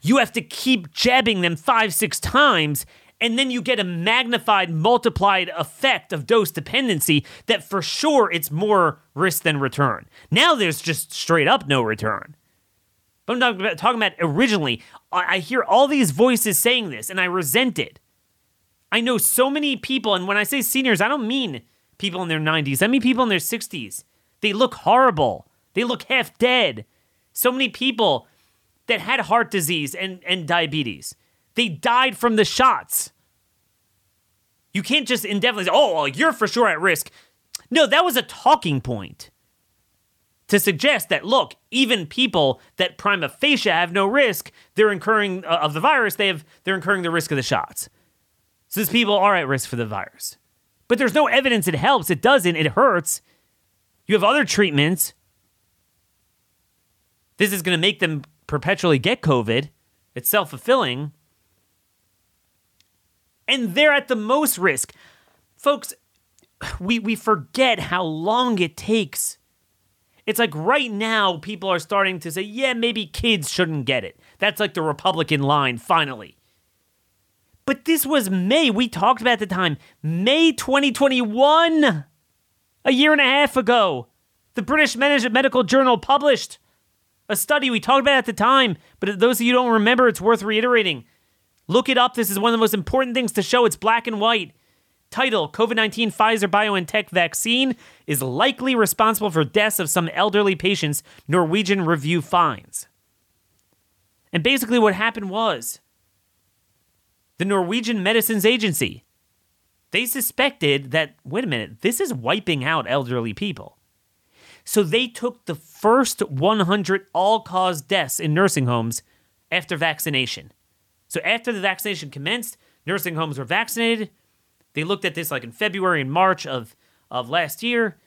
you have to keep jabbing them five, six times. And then you get a magnified, multiplied effect of dose dependency that for sure it's more risk than return. Now there's just straight up no return. But I'm talking about, talking about originally. I, I hear all these voices saying this and I resent it. I know so many people, and when I say seniors, I don't mean people in their 90s, I mean people in their 60s. They look horrible, they look half dead. So many people that had heart disease and, and diabetes. They died from the shots. You can't just indefinitely say, oh, well, you're for sure at risk. No, that was a talking point to suggest that, look, even people that prima facie have no risk, they're incurring uh, of the virus, they have, they're incurring the risk of the shots. So these people are at risk for the virus. But there's no evidence it helps. It doesn't. It hurts. You have other treatments. This is going to make them perpetually get COVID. It's self fulfilling and they're at the most risk. Folks, we, we forget how long it takes. It's like right now, people are starting to say, yeah, maybe kids shouldn't get it. That's like the Republican line, finally. But this was May. We talked about the time. May 2021, a year and a half ago. The British Medical Journal published a study we talked about at the time, but those of you don't remember, it's worth reiterating. Look it up. This is one of the most important things to show. It's black and white. Title COVID 19 Pfizer BioNTech vaccine is likely responsible for deaths of some elderly patients, Norwegian review finds. And basically, what happened was the Norwegian Medicines Agency, they suspected that, wait a minute, this is wiping out elderly people. So they took the first 100 all cause deaths in nursing homes after vaccination. So after the vaccination commenced, nursing homes were vaccinated. They looked at this like in February and March of, of last year.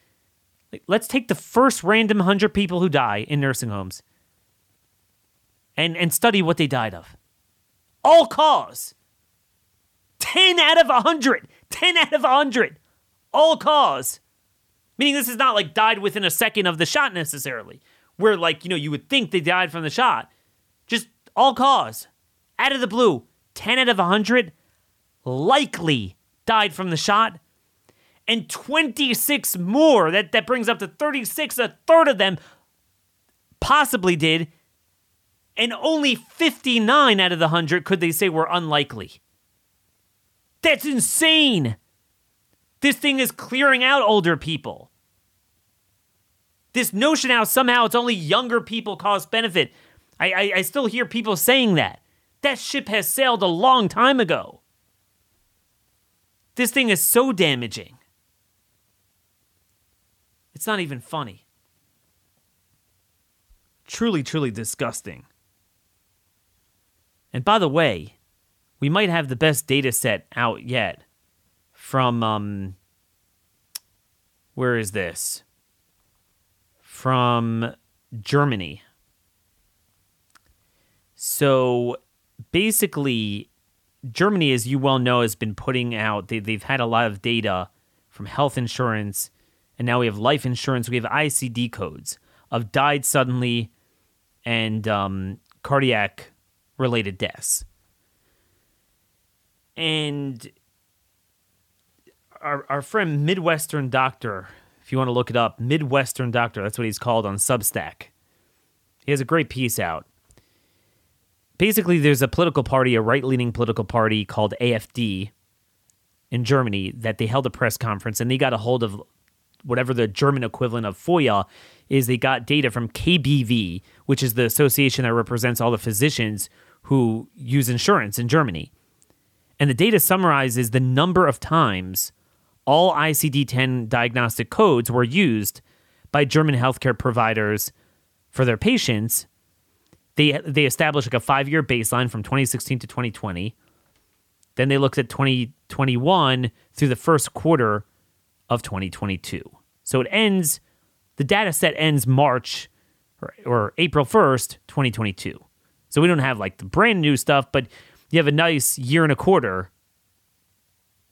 Let's take the first random 100 people who die in nursing homes and, and study what they died of. All cause. 10 out of 100. 10 out of 100. All cause. Meaning this is not like died within a second of the shot necessarily, where like, you know, you would think they died from the shot. Just all cause out of the blue, 10 out of 100 likely died from the shot. And 26 more, that, that brings up to 36, a third of them possibly did. And only 59 out of the 100 could they say were unlikely. That's insane. This thing is clearing out older people. This notion how somehow it's only younger people cause benefit. I, I, I still hear people saying that. That ship has sailed a long time ago. This thing is so damaging. It's not even funny. Truly, truly disgusting. And by the way, we might have the best data set out yet from um where is this? From Germany. So basically, Germany, as you well know, has been putting out, they, they've had a lot of data from health insurance, and now we have life insurance. We have ICD codes of died suddenly and um, cardiac related deaths. And our, our friend Midwestern Doctor, if you want to look it up, Midwestern Doctor, that's what he's called on Substack. He has a great piece out basically there's a political party, a right-leaning political party called AFD in Germany that they held a press conference and they got a hold of whatever the German equivalent of FOIA is they got data from KBV, which is the association that represents all the physicians who use insurance in Germany. And the data summarizes the number of times all ICD 10 diagnostic codes were used by German healthcare providers for their patients they they established like a five year baseline from 2016 to 2020. Then they looked at 2021 through the first quarter of 2022. So it ends, the data set ends March or, or April 1st, 2022. So we don't have like the brand new stuff, but you have a nice year and a quarter,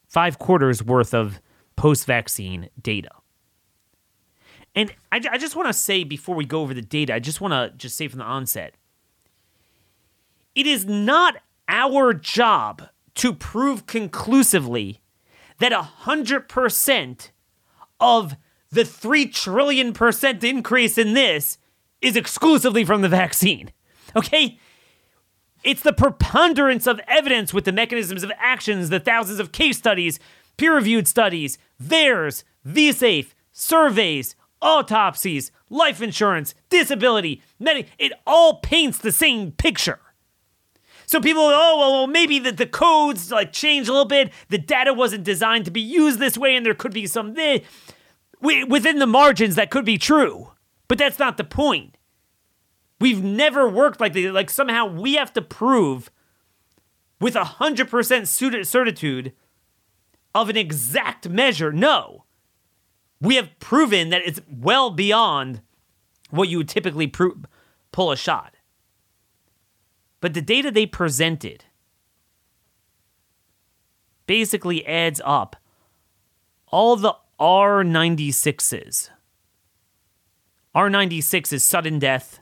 five quarters worth of post vaccine data. And I, I just want to say before we go over the data, I just want to just say from the onset it is not our job to prove conclusively that 100% of the 3 trillion percent increase in this is exclusively from the vaccine. Okay? It's the preponderance of evidence with the mechanisms of actions, the thousands of case studies, peer reviewed studies, VAERS, VSafe, surveys, autopsies, life insurance, disability, many, it all paints the same picture. So people, oh well, maybe the, the codes like change a little bit. The data wasn't designed to be used this way, and there could be some within the margins that could be true, but that's not the point. We've never worked like this. Like somehow we have to prove with a hundred percent certitude of an exact measure. No, we have proven that it's well beyond what you would typically pro- pull a shot. But the data they presented basically adds up all the R96s. R96 is sudden death,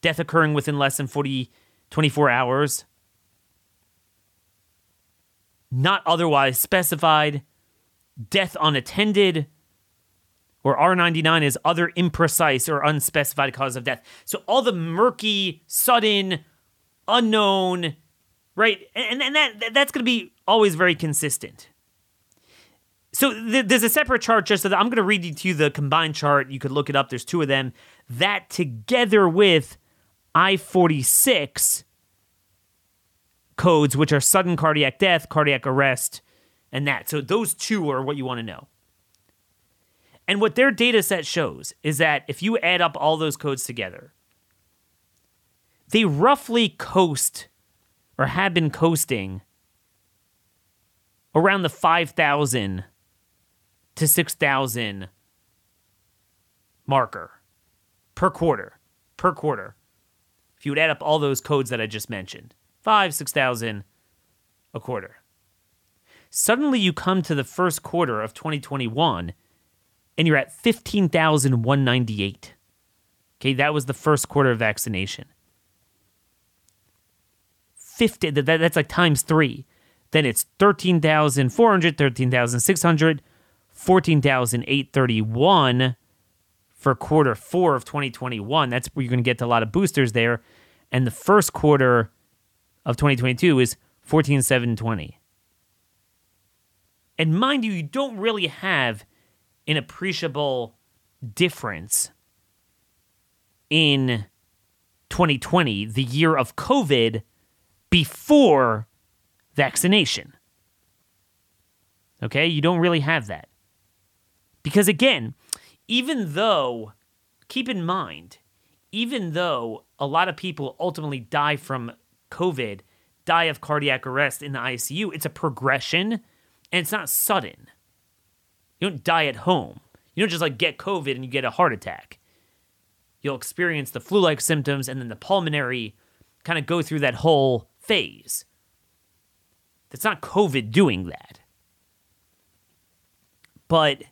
death occurring within less than 40, 24 hours, not otherwise specified, death unattended, or R99 is other imprecise or unspecified cause of death. So all the murky, sudden, unknown, right? And, and that that's going to be always very consistent. So th- there's a separate chart just so that I'm going to read to you the combined chart. You could look it up. There's two of them. That together with I-46 codes, which are sudden cardiac death, cardiac arrest, and that. So those two are what you want to know. And what their data set shows is that if you add up all those codes together, they roughly coast or have been coasting around the 5,000 to 6,000 marker per quarter. Per quarter. If you would add up all those codes that I just mentioned, five, 6,000 a quarter. Suddenly you come to the first quarter of 2021 and you're at 15,198. Okay, that was the first quarter of vaccination. 50 that, that's like times 3 then it's 13,400 13,600 14,831 for quarter 4 of 2021 that's where you're going to get to a lot of boosters there. And the first quarter of 2022 is 14,720 and mind you you don't really have an appreciable difference in 2020 the year of covid before vaccination. Okay, you don't really have that. Because again, even though, keep in mind, even though a lot of people ultimately die from COVID, die of cardiac arrest in the ICU, it's a progression and it's not sudden. You don't die at home. You don't just like get COVID and you get a heart attack. You'll experience the flu like symptoms and then the pulmonary kind of go through that whole phase. That's not COVID doing that. But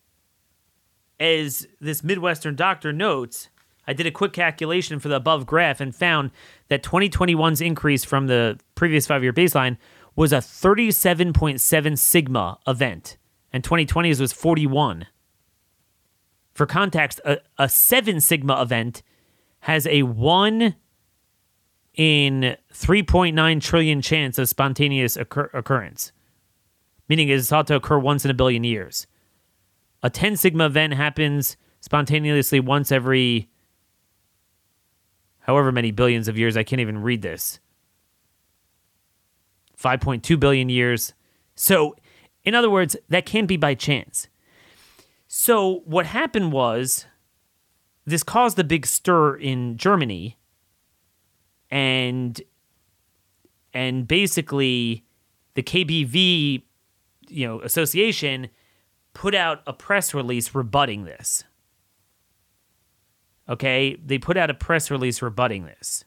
as this Midwestern doctor notes, I did a quick calculation for the above graph and found that 2021's increase from the previous five year baseline was a 37.7 sigma event, and 2020's was 41. For context, a, a 7 sigma event has a 1 in 3.9 trillion chance of spontaneous occur- occurrence, meaning it is thought to occur once in a billion years. A 10 sigma event happens spontaneously once every however many billions of years. I can't even read this. 5.2 billion years. So, in other words, that can't be by chance. So, what happened was this caused a big stir in Germany and and basically the KBV you know association put out a press release rebutting this. Okay, they put out a press release rebutting this.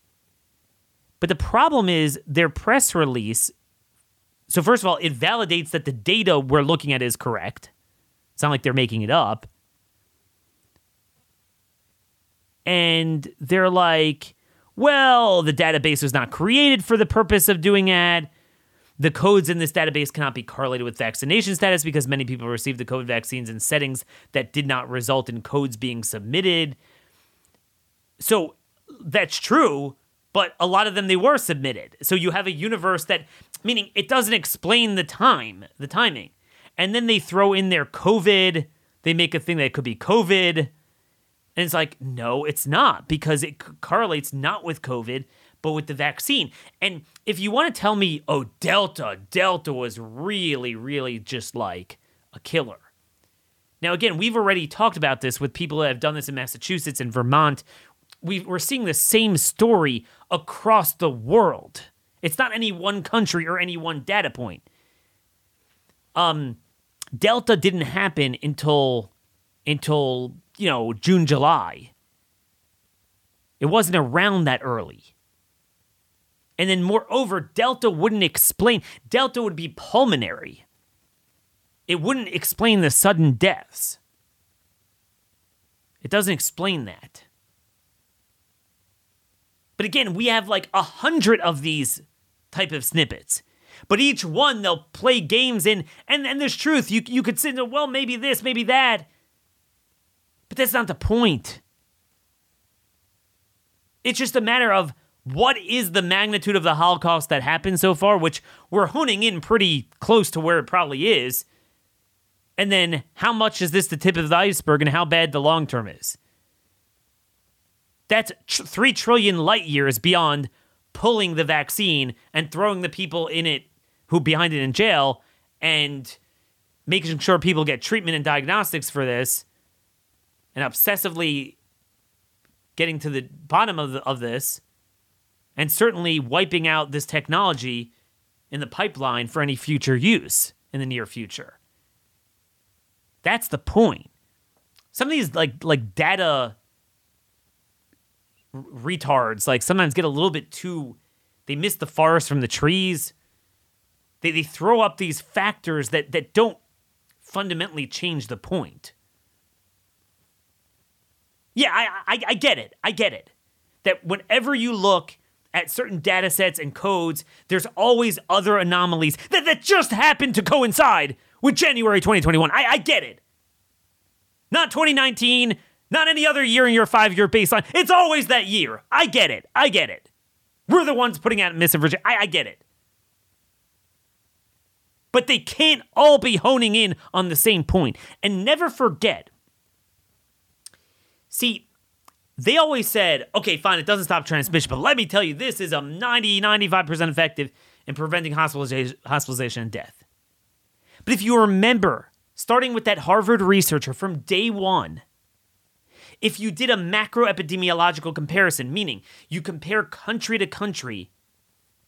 But the problem is their press release so first of all, it validates that the data we're looking at is correct. It's not like they're making it up. And they're like, well, the database was not created for the purpose of doing that. The codes in this database cannot be correlated with vaccination status because many people received the COVID vaccines in settings that did not result in codes being submitted. So that's true, but a lot of them they were submitted. So you have a universe that meaning it doesn't explain the time, the timing. And then they throw in their COVID, they make a thing that could be COVID and it's like, no, it's not because it correlates not with COVID, but with the vaccine. And if you want to tell me, oh, Delta, Delta was really, really just like a killer. Now, again, we've already talked about this with people that have done this in Massachusetts and Vermont. we are seeing the same story across the world. It's not any one country or any one data point. Um, Delta didn't happen until until you know June, July. It wasn't around that early. And then, moreover, Delta wouldn't explain. Delta would be pulmonary. It wouldn't explain the sudden deaths. It doesn't explain that. But again, we have like a hundred of these type of snippets. But each one they'll play games in, and, and there's truth. You you could say, well, maybe this, maybe that. But that's not the point. It's just a matter of what is the magnitude of the Holocaust that happened so far, which we're honing in pretty close to where it probably is. And then how much is this the tip of the iceberg and how bad the long term is? That's tr- 3 trillion light years beyond pulling the vaccine and throwing the people in it who behind it in jail and making sure people get treatment and diagnostics for this and obsessively getting to the bottom of, the, of this and certainly wiping out this technology in the pipeline for any future use in the near future. That's the point. Some of these like like data retards like sometimes get a little bit too they miss the forest from the trees. They they throw up these factors that that don't fundamentally change the point. Yeah, I, I, I get it. I get it. That whenever you look at certain data sets and codes, there's always other anomalies that, that just happen to coincide with January 2021. I, I get it. Not 2019, not any other year in your five year baseline. It's always that year. I get it. I get it. We're the ones putting out misinformation. I, I get it. But they can't all be honing in on the same point. And never forget See, they always said, okay, fine, it doesn't stop transmission, but let me tell you, this is a 90, 95% effective in preventing hospitalization, hospitalization and death. But if you remember, starting with that Harvard researcher from day one, if you did a macro epidemiological comparison, meaning you compare country to country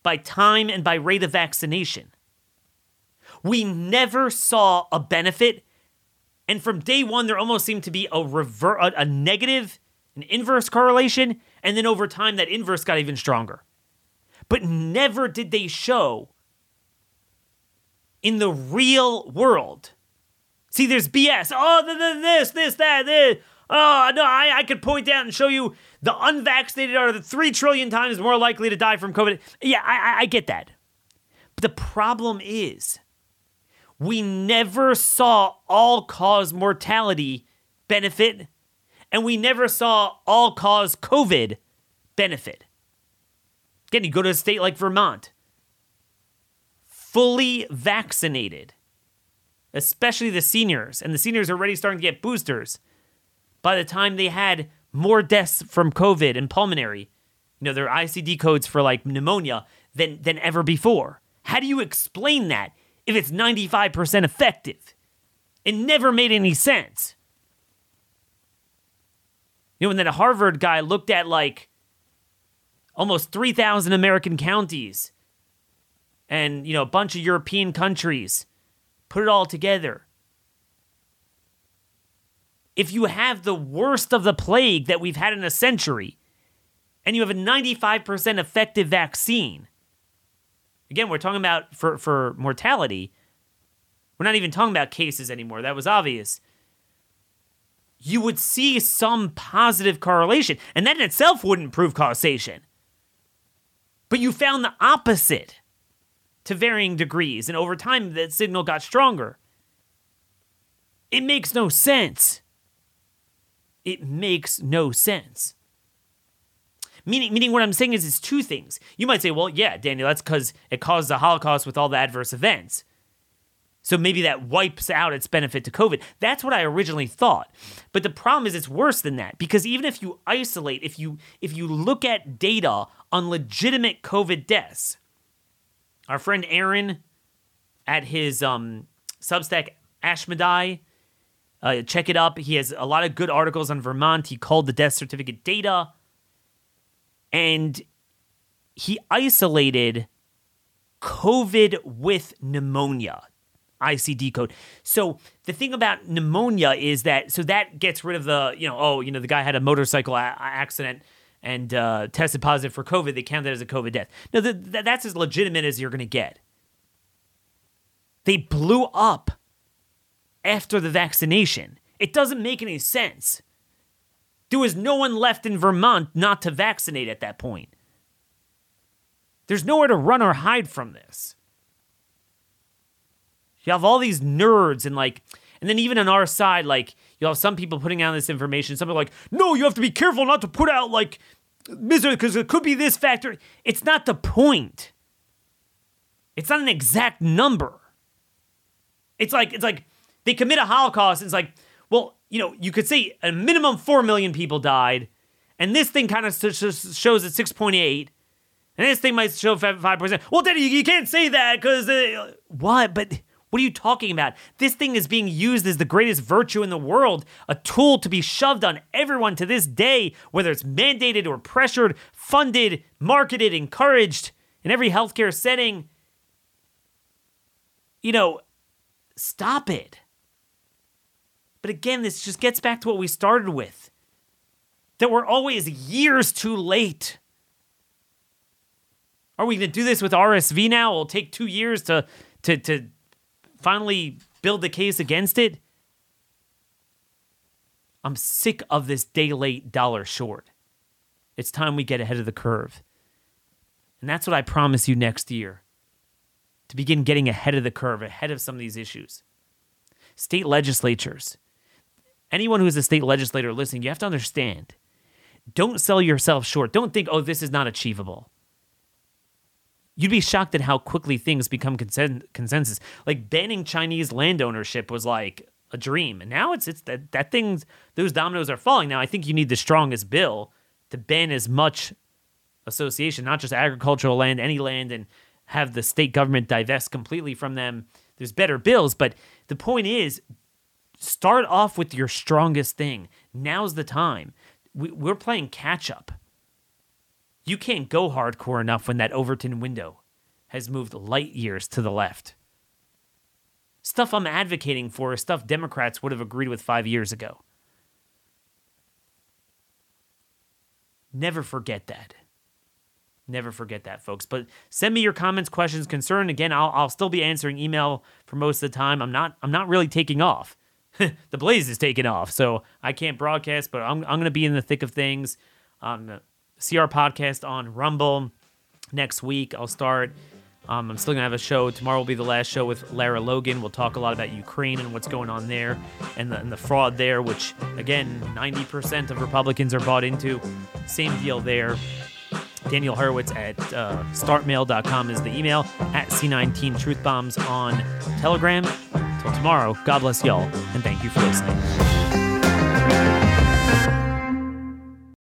by time and by rate of vaccination, we never saw a benefit and from day one, there almost seemed to be a rever- a, a negative, an inverse correlation, and then over time, that inverse got even stronger. But never did they show in the real world. See, there's BS. Oh, this, this, that, this. Oh, no, I, I could point out and show you the unvaccinated are the three trillion times more likely to die from COVID. Yeah, I, I get that. But the problem is we never saw all cause mortality benefit, and we never saw all cause COVID benefit. Again, you go to a state like Vermont, fully vaccinated, especially the seniors, and the seniors are already starting to get boosters. By the time they had more deaths from COVID and pulmonary, you know, their ICD codes for like pneumonia than, than ever before. How do you explain that? If it's 95% effective. It never made any sense. You know, and then a Harvard guy looked at like almost 3,000 American counties and, you know, a bunch of European countries, put it all together. If you have the worst of the plague that we've had in a century, and you have a 95% effective vaccine, Again, we're talking about for, for mortality. We're not even talking about cases anymore. That was obvious. You would see some positive correlation, and that in itself wouldn't prove causation. But you found the opposite to varying degrees, and over time, that signal got stronger. It makes no sense. It makes no sense. Meaning, meaning what I'm saying is, it's two things. You might say, well, yeah, Daniel, that's because it caused the Holocaust with all the adverse events. So maybe that wipes out its benefit to COVID. That's what I originally thought. But the problem is it's worse than that because even if you isolate, if you if you look at data on legitimate COVID deaths, our friend Aaron at his um, Substack Ashmedai, uh, check it up. He has a lot of good articles on Vermont. He called the death certificate data, and he isolated COVID with pneumonia. ICD code. So the thing about pneumonia is that so that gets rid of the you know oh you know the guy had a motorcycle a- accident and uh, tested positive for COVID. They count that as a COVID death. No, the, the, that's as legitimate as you're going to get. They blew up after the vaccination. It doesn't make any sense. There was no one left in Vermont not to vaccinate at that point. There's nowhere to run or hide from this. You have all these nerds and like, and then even on our side, like, you have some people putting out this information. Some are like, no, you have to be careful not to put out like misery because it could be this factor. It's not the point. It's not an exact number. It's like it's like they commit a Holocaust. it's like, well, you know, you could say a minimum four million people died, and this thing kind of shows at six point eight, and this thing might show five percent. Well, Daddy, you, you can't say that because uh, what? But what are you talking about? This thing is being used as the greatest virtue in the world, a tool to be shoved on everyone to this day, whether it's mandated or pressured, funded, marketed, encouraged in every healthcare setting. You know, stop it. But again, this just gets back to what we started with that we're always years too late. Are we going to do this with RSV now? It'll take two years to, to, to finally build the case against it. I'm sick of this day late, dollar short. It's time we get ahead of the curve. And that's what I promise you next year to begin getting ahead of the curve, ahead of some of these issues. State legislatures, anyone who is a state legislator listening, you have to understand don't sell yourself short. Don't think, oh, this is not achievable you'd be shocked at how quickly things become consen- consensus. Like banning Chinese land ownership was like a dream, and now it's it's that that things those dominoes are falling. Now I think you need the strongest bill to ban as much association, not just agricultural land, any land, and have the state government divest completely from them. There's better bills, but the point is, start off with your strongest thing. Now's the time. We, we're playing catch up you can't go hardcore enough when that Overton window has moved light years to the left. Stuff I'm advocating for is stuff Democrats would have agreed with five years ago. Never forget that. Never forget that, folks. But send me your comments, questions, concern. Again, I'll, I'll still be answering email for most of the time. I'm not I'm not really taking off. the Blaze is taking off, so I can't broadcast, but I'm I'm gonna be in the thick of things. Um, CR podcast on Rumble next week. I'll start. Um, I'm still gonna have a show. Tomorrow will be the last show with Lara Logan. We'll talk a lot about Ukraine and what's going on there, and the, and the fraud there, which again, 90% of Republicans are bought into. Same deal there. Daniel Horowitz at uh, startmail.com is the email. At C19 Truth Bombs on Telegram. Until tomorrow, God bless y'all, and thank you for listening.